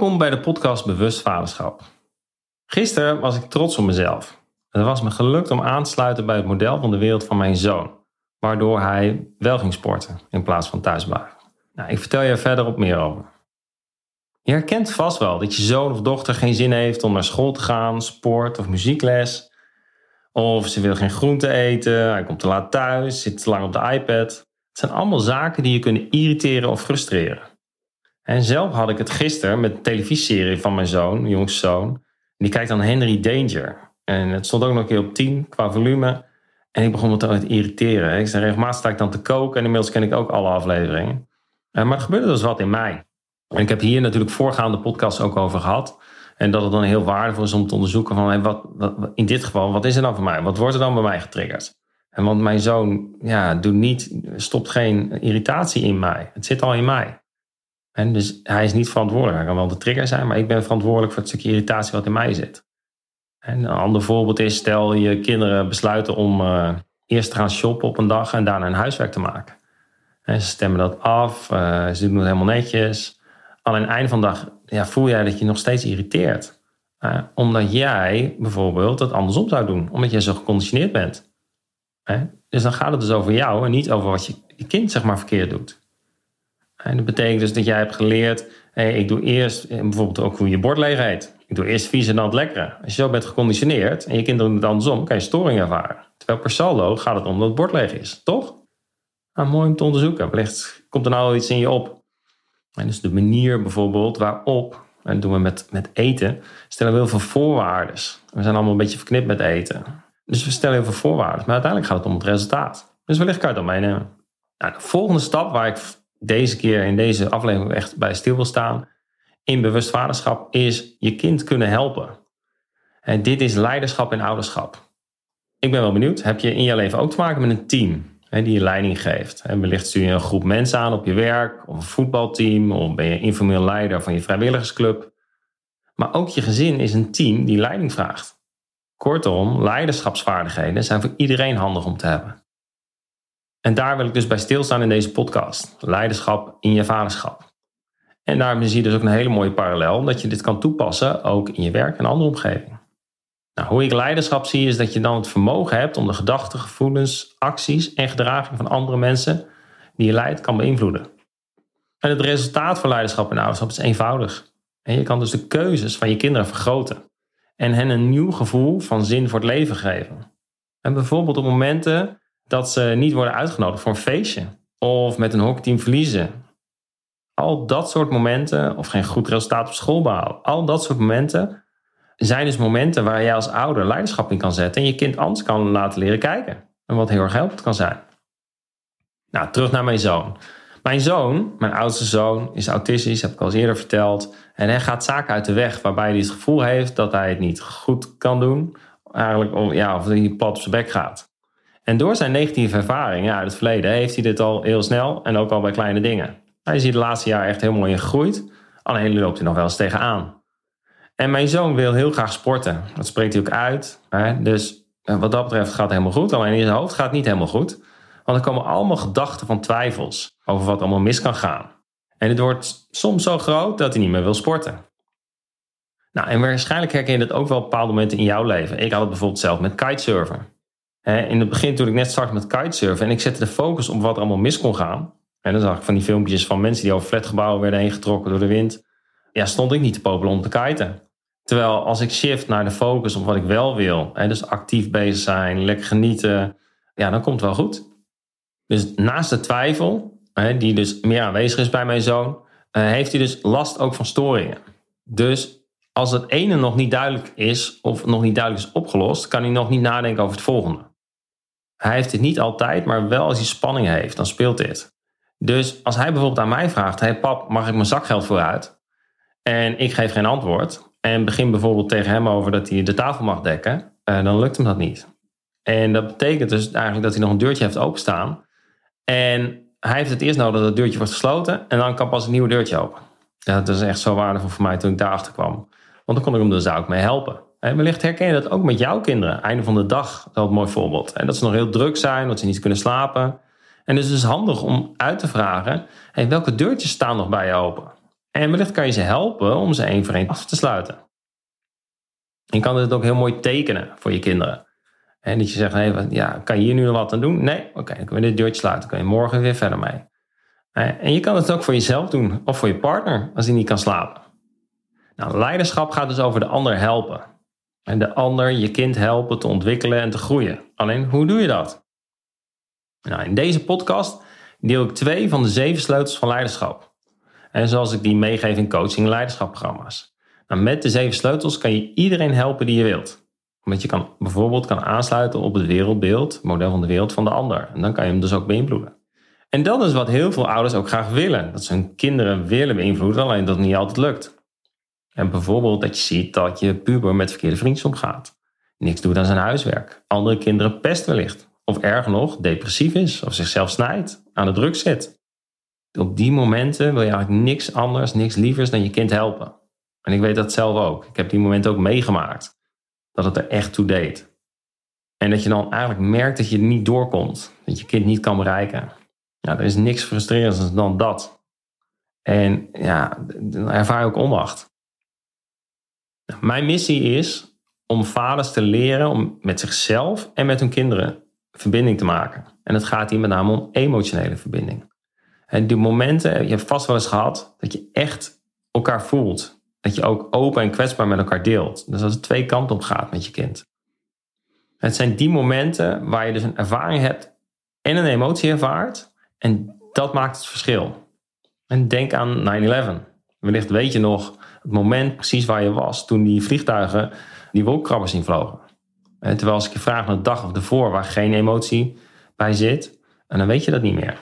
Welkom bij de podcast Bewust Vaderschap. Gisteren was ik trots op mezelf. Het was me gelukt om aan te sluiten bij het model van de wereld van mijn zoon, waardoor hij wel ging sporten in plaats van thuisblijven. Nou, ik vertel je er verder op meer over. Je herkent vast wel dat je zoon of dochter geen zin heeft om naar school te gaan, sport of muziekles. Of ze wil geen groente eten, hij komt te laat thuis, zit te lang op de iPad. Het zijn allemaal zaken die je kunnen irriteren of frustreren. En zelf had ik het gisteren met de televisieserie van mijn zoon, jongste zoon. Die kijkt dan Henry Danger. En het stond ook nog een keer op 10 qua volume. En ik begon me te irriteren. Ik zei regelmatig sta ik dan te koken en inmiddels ken ik ook alle afleveringen. Eh, maar er gebeurde dus wat in mij. En ik heb hier natuurlijk voorgaande podcasts ook over gehad. En dat het dan heel waardevol is om te onderzoeken van wat, in dit geval, wat is er dan voor mij? Wat wordt er dan bij mij getriggerd? En want mijn zoon ja, doet niet, stopt geen irritatie in mij. Het zit al in mij. En dus hij is niet verantwoordelijk. Hij kan wel de trigger zijn, maar ik ben verantwoordelijk voor het stukje irritatie wat in mij zit. En een ander voorbeeld is, stel je kinderen besluiten om uh, eerst te gaan shoppen op een dag en daarna een huiswerk te maken. En ze stemmen dat af, uh, ze doen het helemaal netjes. Alleen aan het einde van de dag ja, voel jij dat je nog steeds irriteert. Uh, omdat jij bijvoorbeeld het andersom zou doen, omdat jij zo geconditioneerd bent. Dus dan gaat het dus over jou en niet over wat je kind zeg maar verkeerd doet. En dat betekent dus dat jij hebt geleerd, ik doe eerst bijvoorbeeld ook hoe je bord leeg. Ik doe eerst vies en dan het lekkere. Als je zo bent geconditioneerd en je kinderen doen het andersom, kan je storing ervaren. Terwijl per saldo gaat het om dat het bord leeg is, toch? Nou, mooi om te onderzoeken. Wellicht komt er nou iets in je op. En dus de manier bijvoorbeeld waarop, en dat doen we met, met eten, stellen we heel veel voorwaarden. We zijn allemaal een beetje verknipt met eten. Dus we stellen heel veel voorwaarden, maar uiteindelijk gaat het om het resultaat. Dus wellicht kan je dan meenemen. Nou, de volgende stap waar ik deze keer in deze aflevering echt bij stil wil staan in bewust vaderschap is je kind kunnen helpen. En dit is leiderschap en ouderschap. Ik ben wel benieuwd, heb je in je leven ook te maken met een team hè, die je leiding geeft? En wellicht stuur je een groep mensen aan op je werk, of een voetbalteam, of ben je informeel leider van je vrijwilligersclub. Maar ook je gezin is een team die leiding vraagt. Kortom, leiderschapsvaardigheden zijn voor iedereen handig om te hebben. En daar wil ik dus bij stilstaan in deze podcast. Leiderschap in je vaderschap. En daarmee zie je dus ook een hele mooie parallel, dat je dit kan toepassen ook in je werk en andere omgeving. Nou, hoe ik leiderschap zie is dat je dan het vermogen hebt om de gedachten, gevoelens, acties en gedraging van andere mensen die je leidt kan beïnvloeden. En het resultaat van leiderschap en ouderschap is eenvoudig. En je kan dus de keuzes van je kinderen vergroten en hen een nieuw gevoel van zin voor het leven geven. En bijvoorbeeld op momenten dat ze niet worden uitgenodigd voor een feestje. Of met een hockeyteam verliezen. Al dat soort momenten, of geen goed resultaat op school behalen. Al dat soort momenten zijn dus momenten waar jij als ouder leiderschap in kan zetten. En je kind anders kan laten leren kijken. En wat heel erg helpend kan zijn. Nou, terug naar mijn zoon. Mijn zoon, mijn oudste zoon, is autistisch, heb ik al eens eerder verteld. En hij gaat zaken uit de weg waarbij hij het gevoel heeft dat hij het niet goed kan doen. Eigenlijk, ja, of hij plat op zijn bek gaat. En door zijn negatieve ervaringen uit het verleden heeft hij dit al heel snel en ook al bij kleine dingen. Hij is hier de laatste jaar echt heel mooi in gegroeid, alleen loopt hij nog wel eens tegenaan. En mijn zoon wil heel graag sporten. Dat spreekt hij ook uit. Dus eh, wat dat betreft gaat het helemaal goed. Alleen in zijn hoofd gaat het niet helemaal goed. Want er komen allemaal gedachten van twijfels over wat allemaal mis kan gaan. En het wordt soms zo groot dat hij niet meer wil sporten. Nou, en waarschijnlijk herken je dat ook wel op bepaalde momenten in jouw leven. Ik had het bijvoorbeeld zelf met kitesurfen. In het begin toen ik net startte met kitesurfen en ik zette de focus op wat er allemaal mis kon gaan. En dan zag ik van die filmpjes van mensen die over flatgebouwen werden heen getrokken door de wind. Ja, stond ik niet te popelen om te kiten. Terwijl als ik shift naar de focus op wat ik wel wil, dus actief bezig zijn, lekker genieten, ja, dan komt het wel goed. Dus naast de twijfel, die dus meer aanwezig is bij mijn zoon, eh, heeft hij dus last ook van storingen. Dus als het ene nog niet duidelijk is of nog niet duidelijk is opgelost, kan hij nog niet nadenken over het volgende. Hij heeft dit niet altijd, maar wel als hij spanning heeft, dan speelt dit. Dus als hij bijvoorbeeld aan mij vraagt: Hey pap, mag ik mijn zakgeld vooruit? En ik geef geen antwoord. En begin bijvoorbeeld tegen hem over dat hij de tafel mag dekken, eh, dan lukt hem dat niet. En dat betekent dus eigenlijk dat hij nog een deurtje heeft openstaan. En hij heeft het eerst nodig dat het deurtje wordt gesloten. En dan kan pas een nieuw deurtje open. Dat is echt zo waardevol voor mij toen ik daarachter kwam. Want dan kon ik hem zou ik mee helpen. En wellicht herken je dat ook met jouw kinderen. Einde van de dag, dat is een mooi voorbeeld. En dat ze nog heel druk zijn, dat ze niet kunnen slapen. En dus het is handig om uit te vragen, welke deurtjes staan nog bij je open? En wellicht kan je ze helpen om ze één voor één af te sluiten. Je kan het ook heel mooi tekenen voor je kinderen. En dat je zegt, ja, kan je hier nu nog wat aan doen? Nee? Oké, dan kun je dit deurtje sluiten. Dan kun je morgen weer verder mee. En je kan het ook voor jezelf doen of voor je partner als hij niet kan slapen. Nou, leiderschap gaat dus over de ander helpen. En de ander, je kind helpen te ontwikkelen en te groeien. Alleen, hoe doe je dat? Nou, in deze podcast deel ik twee van de zeven sleutels van leiderschap. En zoals ik die meegeef in coaching en leiderschapprogramma's. Nou, met de zeven sleutels kan je iedereen helpen die je wilt. Omdat je kan, bijvoorbeeld kan aansluiten op het wereldbeeld, het model van de wereld van de ander. En dan kan je hem dus ook beïnvloeden. En dat is wat heel veel ouders ook graag willen. Dat ze hun kinderen willen beïnvloeden, alleen dat het niet altijd lukt. En bijvoorbeeld dat je ziet dat je puber met verkeerde vriendjes omgaat. Niks doet aan zijn huiswerk. Andere kinderen pest wellicht. Of erger nog, depressief is of zichzelf snijdt, aan de druk zit. Op die momenten wil je eigenlijk niks anders, niks lievers dan je kind helpen. En ik weet dat zelf ook. Ik heb die momenten ook meegemaakt. Dat het er echt toe deed. En dat je dan eigenlijk merkt dat je niet doorkomt. Dat je kind niet kan bereiken. Ja, er is niks frustrerends dan dat. En ja, dan ervaar je ook onmacht. Mijn missie is om vaders te leren om met zichzelf en met hun kinderen verbinding te maken. En het gaat hier met name om emotionele verbinding. En die momenten, je hebt vast wel eens gehad, dat je echt elkaar voelt. Dat je ook open en kwetsbaar met elkaar deelt. Dus dat het twee kanten op gaat met je kind. Het zijn die momenten waar je dus een ervaring hebt en een emotie ervaart. En dat maakt het verschil. En denk aan 9-11. Wellicht weet je nog het moment precies waar je was toen die vliegtuigen die wolkkrabbers invlogen. En terwijl als ik je vraag naar de dag of ervoor waar geen emotie bij zit, en dan weet je dat niet meer.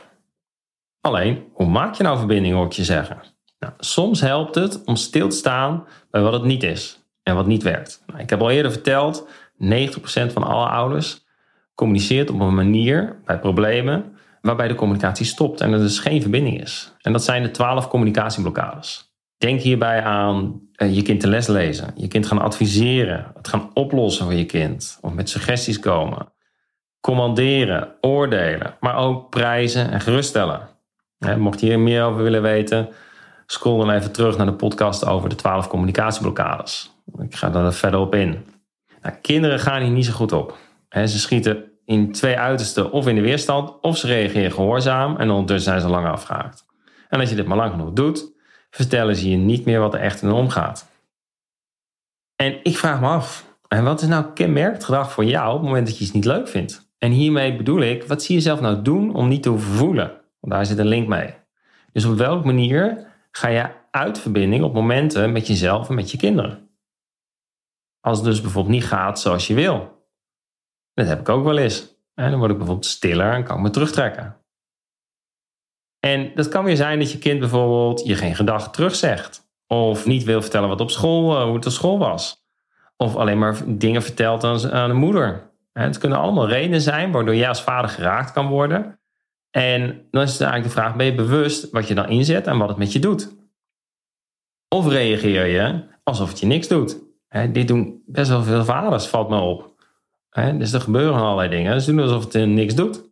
Alleen, hoe maak je nou verbinding, hoor ik je zeggen? Nou, soms helpt het om stil te staan bij wat het niet is en wat niet werkt. Nou, ik heb al eerder verteld, 90% van alle ouders communiceert op een manier bij problemen waarbij de communicatie stopt en er dus geen verbinding is. En dat zijn de 12 communicatieblokkades. Denk hierbij aan eh, je kind te les lezen, je kind gaan adviseren, het gaan oplossen voor je kind, of met suggesties komen, commanderen, oordelen, maar ook prijzen en geruststellen. Mocht je hier meer over willen weten, scroll dan even terug naar de podcast over de 12 communicatieblokkades. Ik ga daar verder op in. Nou, kinderen gaan hier niet zo goed op. Ze schieten in twee uitersten of in de weerstand, of ze reageren gehoorzaam en ondertussen zijn ze lang afgehaakt. En als je dit maar lang genoeg doet, vertellen ze je niet meer wat er echt in omgaat. En ik vraag me af, en wat is nou kenmerkend gedrag voor jou op het moment dat je iets niet leuk vindt? En hiermee bedoel ik, wat zie je zelf nou doen om niet te hoeven voelen? Want daar zit een link mee. Dus op welke manier ga je uit verbinding op momenten met jezelf en met je kinderen? Als het dus bijvoorbeeld niet gaat zoals je wil. Dat heb ik ook wel eens. En dan word ik bijvoorbeeld stiller en kan ik me terugtrekken. En dat kan weer zijn dat je kind bijvoorbeeld je geen gedachten terugzegt. Of niet wil vertellen wat op school, eh, hoe het op school was. Of alleen maar dingen vertelt aan, aan de moeder. Het kunnen allemaal redenen zijn waardoor jij als vader geraakt kan worden. En dan is het eigenlijk de vraag: ben je bewust wat je dan inzet en wat het met je doet? Of reageer je alsof het je niks doet? dit doen best wel veel vaders, valt me op. dus er gebeuren allerlei dingen. Ze doen alsof het niks doet.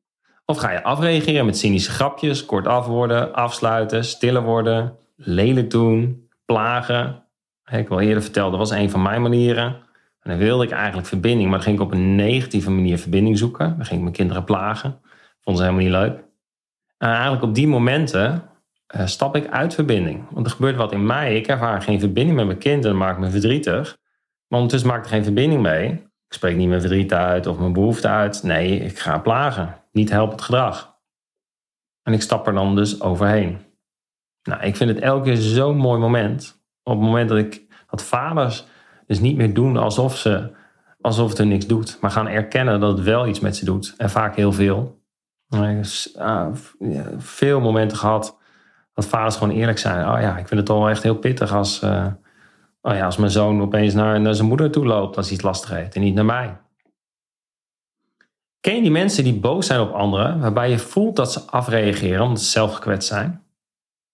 Of ga je afreageren met cynische grapjes, kortaf worden, afsluiten, stiller worden, lelijk doen, plagen. Ik al eerder verteld, dat was een van mijn manieren. En dan wilde ik eigenlijk verbinding, maar dan ging ik op een negatieve manier verbinding zoeken. Dan ging ik mijn kinderen plagen. Vonden ze helemaal niet leuk. En eigenlijk op die momenten uh, stap ik uit verbinding. Want er gebeurt wat in mij. Ik ervaar geen verbinding met mijn kind en dat maakt me verdrietig. Maar ondertussen maak ik er geen verbinding mee. Ik spreek niet mijn verdriet uit of mijn behoefte uit. Nee, ik ga plagen niet helpend gedrag. En ik stap er dan dus overheen. Nou, ik vind het elke keer zo'n mooi moment. Op het moment dat ik dat vaders dus niet meer doen alsof ze alsof het er niks doet, maar gaan erkennen dat het wel iets met ze doet. En vaak heel veel. Uh, veel momenten gehad dat vaders gewoon eerlijk zijn. Oh ja, ik vind het al echt heel pittig als, uh, oh ja, als mijn zoon opeens naar, naar zijn moeder toe loopt als hij het lastig heeft en niet naar mij. Ken die mensen die boos zijn op anderen, waarbij je voelt dat ze afreageren omdat ze zelf gekwetst zijn?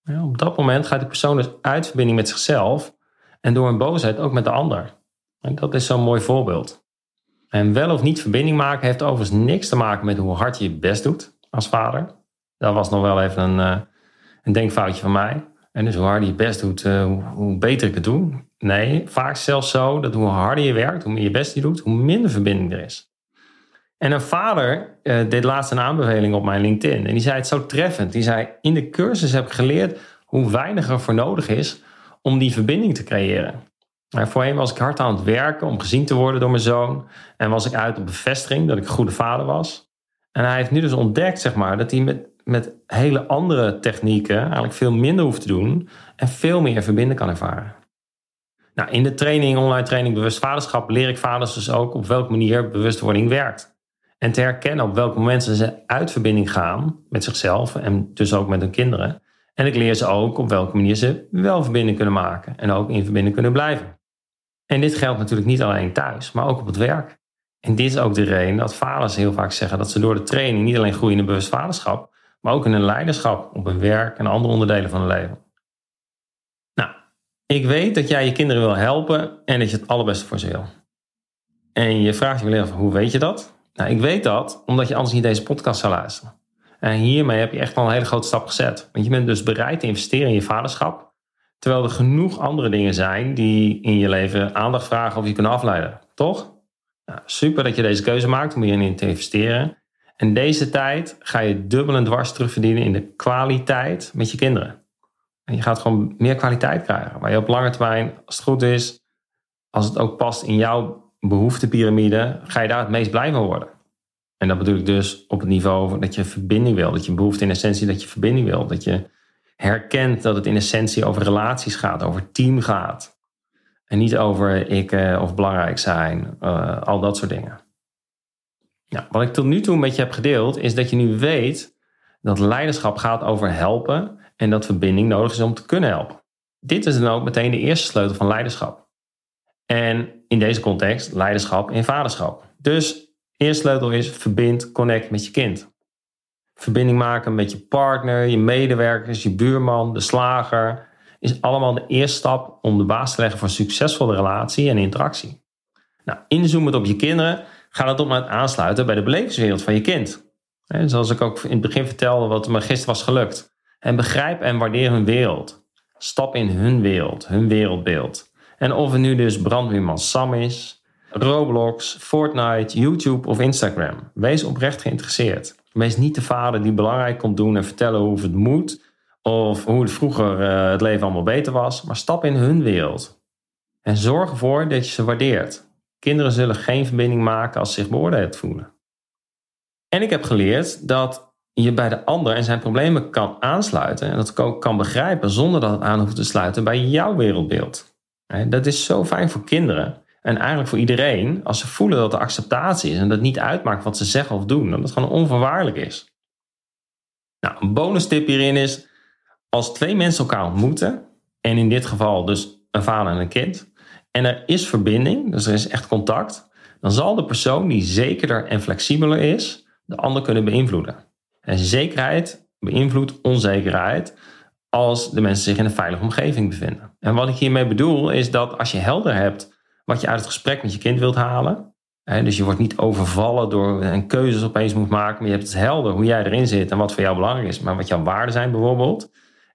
Ja, op dat moment gaat die persoon dus uit verbinding met zichzelf en door een boosheid ook met de ander. En dat is zo'n mooi voorbeeld. En wel of niet verbinding maken heeft overigens niks te maken met hoe hard je je best doet als vader. Dat was nog wel even een, uh, een denkfoutje van mij. En dus hoe harder je best doet, uh, hoe beter ik het doe. Nee, vaak zelfs zo dat hoe harder je werkt, hoe meer je best je doet, hoe minder verbinding er is. En een vader uh, deed laatst een aanbeveling op mijn LinkedIn. En die zei het zo treffend. Die zei, in de cursus heb ik geleerd hoe weinig er voor nodig is om die verbinding te creëren. Maar voorheen was ik hard aan het werken om gezien te worden door mijn zoon. En was ik uit op bevestiging dat ik een goede vader was. En hij heeft nu dus ontdekt, zeg maar, dat hij met, met hele andere technieken eigenlijk veel minder hoeft te doen. En veel meer verbinden kan ervaren. Nou, in de training, online training bewust vaderschap, leer ik vaders dus ook op welke manier bewustwording werkt. En te herkennen op welke momenten ze uit verbinding gaan met zichzelf en dus ook met hun kinderen. En ik leer ze ook op welke manier ze wel verbinding kunnen maken en ook in verbinding kunnen blijven. En dit geldt natuurlijk niet alleen thuis, maar ook op het werk. En dit is ook de reden dat vaders heel vaak zeggen dat ze door de training niet alleen groeien in bewust vaderschap, maar ook in hun leiderschap op hun werk en andere onderdelen van hun leven. Nou, ik weet dat jij je kinderen wil helpen en dat je het allerbeste voor ze wil. En je vraagt je wel even, hoe weet je dat? Nou, ik weet dat omdat je anders niet deze podcast zou luisteren. En hiermee heb je echt al een hele grote stap gezet. Want je bent dus bereid te investeren in je vaderschap, Terwijl er genoeg andere dingen zijn die in je leven aandacht vragen of je kunnen afleiden. Toch? Nou, super dat je deze keuze maakt om hierin te investeren. En deze tijd ga je dubbel en dwars terugverdienen in de kwaliteit met je kinderen. En je gaat gewoon meer kwaliteit krijgen. Waar je op lange termijn, als het goed is, als het ook past in jouw behoeftepyramide, ga je daar het meest blij van worden. En dat bedoel ik dus op het niveau dat je verbinding wil. Dat je behoefte in essentie dat je verbinding wil. Dat je herkent dat het in essentie over relaties gaat, over team gaat. En niet over ik uh, of belangrijk zijn, uh, al dat soort dingen. Nou, wat ik tot nu toe met je heb gedeeld, is dat je nu weet dat leiderschap gaat over helpen en dat verbinding nodig is om te kunnen helpen. Dit is dan ook meteen de eerste sleutel van leiderschap. En in deze context leiderschap in vaderschap. Dus eerste sleutel is verbind, connect met je kind verbinding maken met je partner, je medewerkers, je buurman, de slager, is allemaal de eerste stap om de basis te leggen voor een succesvolle relatie en interactie. Nou, inzoomend op je kinderen gaat het om het aansluiten bij de belevingswereld van je kind. zoals ik ook in het begin vertelde wat me gisteren was gelukt. En begrijp en waardeer hun wereld. Stap in hun wereld, hun wereldbeeld. En of het nu dus brandweerman Sam is, Roblox, Fortnite, YouTube of Instagram. Wees oprecht geïnteresseerd. Wees niet de vader die belangrijk komt doen en vertellen hoe het moet. Of hoe het vroeger uh, het leven allemaal beter was. Maar stap in hun wereld. En zorg ervoor dat je ze waardeert. Kinderen zullen geen verbinding maken als ze zich beoordeeld voelen. En ik heb geleerd dat je bij de ander en zijn problemen kan aansluiten. En dat ook kan begrijpen zonder dat het aan hoeft te sluiten bij jouw wereldbeeld. Dat is zo fijn voor kinderen. En eigenlijk voor iedereen, als ze voelen dat er acceptatie is en dat niet uitmaakt wat ze zeggen of doen, dat het gewoon onverwaarlijk is. Nou, een bonus tip hierin is, als twee mensen elkaar ontmoeten, en in dit geval dus een vader en een kind, en er is verbinding, dus er is echt contact, dan zal de persoon die zekerder en flexibeler is, de ander kunnen beïnvloeden. En zekerheid beïnvloedt onzekerheid als de mensen zich in een veilige omgeving bevinden. En wat ik hiermee bedoel is dat als je helder hebt wat je uit het gesprek met je kind wilt halen. dus je wordt niet overvallen door een keuzes opeens moet maken. Maar je hebt het helder hoe jij erin zit en wat voor jou belangrijk is. Maar wat jouw waarden zijn bijvoorbeeld.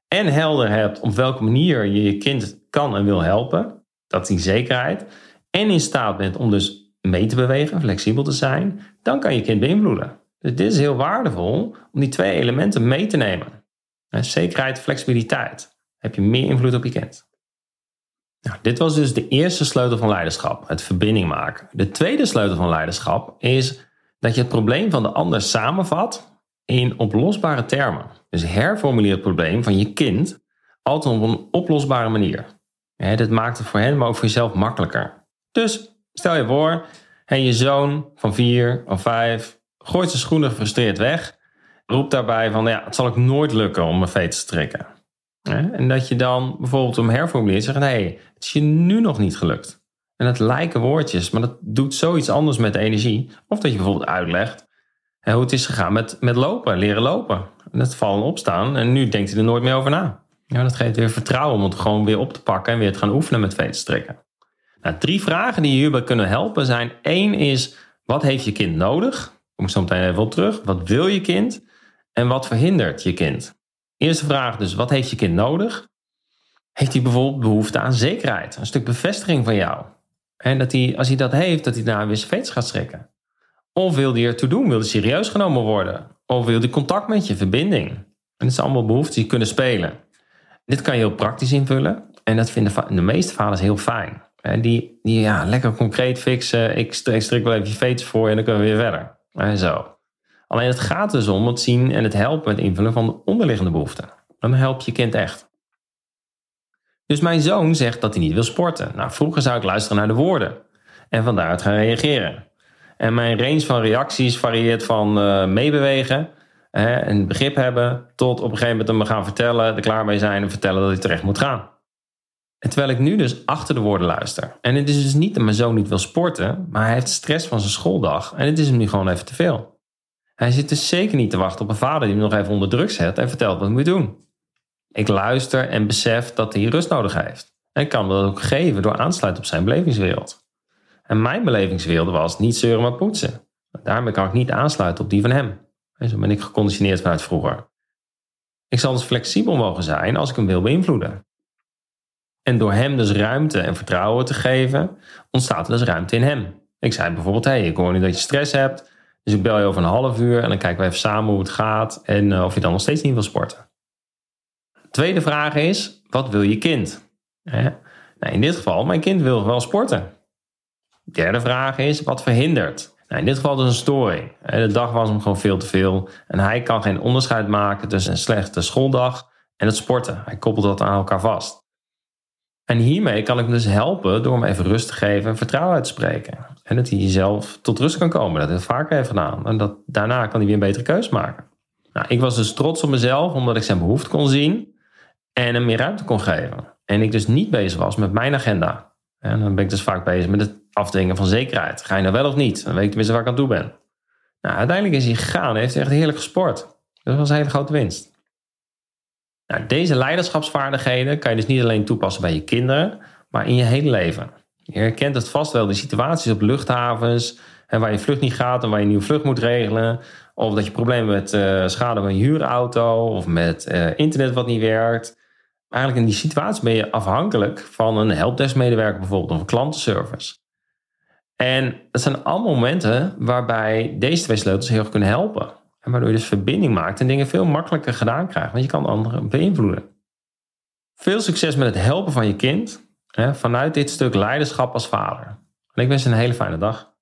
En helder hebt op welke manier je je kind kan en wil helpen. Dat is die zekerheid. En in staat bent om dus mee te bewegen, flexibel te zijn. Dan kan je kind beïnvloeden. Dus dit is heel waardevol om die twee elementen mee te nemen. Zekerheid, flexibiliteit. Heb je meer invloed op je kind. Nou, dit was dus de eerste sleutel van leiderschap, het verbinding maken. De tweede sleutel van leiderschap is dat je het probleem van de ander samenvat in oplosbare termen. Dus herformuleer het probleem van je kind altijd op een oplosbare manier. dit maakt het voor hen, maar ook voor jezelf makkelijker. Dus stel je voor, je zoon van vier of vijf gooit zijn schoenen gefrustreerd weg, roept daarbij van ja, het zal ook nooit lukken om mijn veet te strikken. En dat je dan bijvoorbeeld hem herformuleert zegt: hé, hey, het is je nu nog niet gelukt. En het lijken woordjes, maar dat doet zoiets anders met de energie. Of dat je bijvoorbeeld uitlegt hoe het is gegaan met, met lopen, leren lopen. En het vallen opstaan en nu denkt hij er nooit meer over na. Ja, dat geeft weer vertrouwen om het gewoon weer op te pakken en weer te gaan oefenen met te strekken. Nou, drie vragen die je hierbij kunnen helpen zijn: één is, wat heeft je kind nodig? Kom ik zo meteen even op terug. Wat wil je kind? En wat verhindert je kind? Eerste vraag dus, wat heeft je kind nodig? heeft hij bijvoorbeeld behoefte aan zekerheid, een stuk bevestiging van jou. En dat hij, als hij dat heeft, dat hij naar weer zijn gaat strekken. Of wil hij ertoe doen, wil hij serieus genomen worden. Of wil hij contact met je, verbinding. En dat zijn allemaal behoeften die kunnen spelen. Dit kan je heel praktisch invullen. En dat vinden de meeste vaders heel fijn. Die, die ja, lekker concreet fixen. Ik strik wel even je veters voor en dan kunnen we weer verder. En zo. Alleen het gaat dus om het zien en het helpen met invullen van de onderliggende behoeften. Dan help je kind echt. Dus mijn zoon zegt dat hij niet wil sporten. Nou, vroeger zou ik luisteren naar de woorden en van daaruit gaan reageren. En mijn range van reacties varieert van uh, meebewegen hè, een begrip hebben, tot op een gegeven moment hem gaan vertellen, er klaar mee zijn en vertellen dat hij terecht moet gaan. En terwijl ik nu dus achter de woorden luister. En het is dus niet dat mijn zoon niet wil sporten, maar hij heeft stress van zijn schooldag en het is hem nu gewoon even te veel. Hij zit dus zeker niet te wachten op een vader die hem nog even onder druk zet en vertelt wat hij moet doen. Ik luister en besef dat hij rust nodig heeft. En kan dat ook geven door aansluiten op zijn belevingswereld. En mijn belevingswereld was niet zeuren maar poetsen. Daarmee kan ik niet aansluiten op die van hem. En zo ben ik geconditioneerd vanuit vroeger. Ik zal dus flexibel mogen zijn als ik hem wil beïnvloeden. En door hem dus ruimte en vertrouwen te geven, ontstaat er dus ruimte in hem. Ik zei bijvoorbeeld, hey, ik hoor nu dat je stress hebt, dus ik bel je over een half uur en dan kijken we even samen hoe het gaat en eh, of je dan nog steeds niet wil sporten. Tweede vraag is, wat wil je kind? Nou, in dit geval, mijn kind wil wel sporten. Derde vraag is, wat verhindert? Nou, in dit geval dus een storing. De dag was hem gewoon veel te veel. En hij kan geen onderscheid maken tussen een slechte schooldag en het sporten. Hij koppelt dat aan elkaar vast. En hiermee kan ik hem dus helpen door hem even rust te geven en vertrouwen uit te spreken. En dat hij zelf tot rust kan komen. Dat het vaker heeft gedaan. En dat, daarna kan hij weer een betere keus maken. Nou, ik was dus trots op mezelf omdat ik zijn behoefte kon zien en hem meer ruimte kon geven. En ik dus niet bezig was met mijn agenda. En dan ben ik dus vaak bezig met het afdwingen van zekerheid. Ga je nou wel of niet? Dan weet ik tenminste waar ik aan toe ben. Nou, uiteindelijk is hij gegaan heeft hij echt heerlijk gesport. Dat was een hele grote winst. Nou, deze leiderschapsvaardigheden kan je dus niet alleen toepassen bij je kinderen, maar in je hele leven. Je herkent het vast wel, de situaties op luchthavens, en waar je vlucht niet gaat en waar je een nieuwe vlucht moet regelen. Of dat je problemen met uh, schade van je huurauto of met uh, internet wat niet werkt. Eigenlijk in die situatie ben je afhankelijk van een helpdesk-medewerker bijvoorbeeld of een klantenservice. En dat zijn allemaal momenten waarbij deze twee sleutels heel erg kunnen helpen. En waardoor je dus verbinding maakt en dingen veel makkelijker gedaan krijgt, want je kan anderen beïnvloeden. Veel succes met het helpen van je kind vanuit dit stuk leiderschap als vader. En ik wens je een hele fijne dag.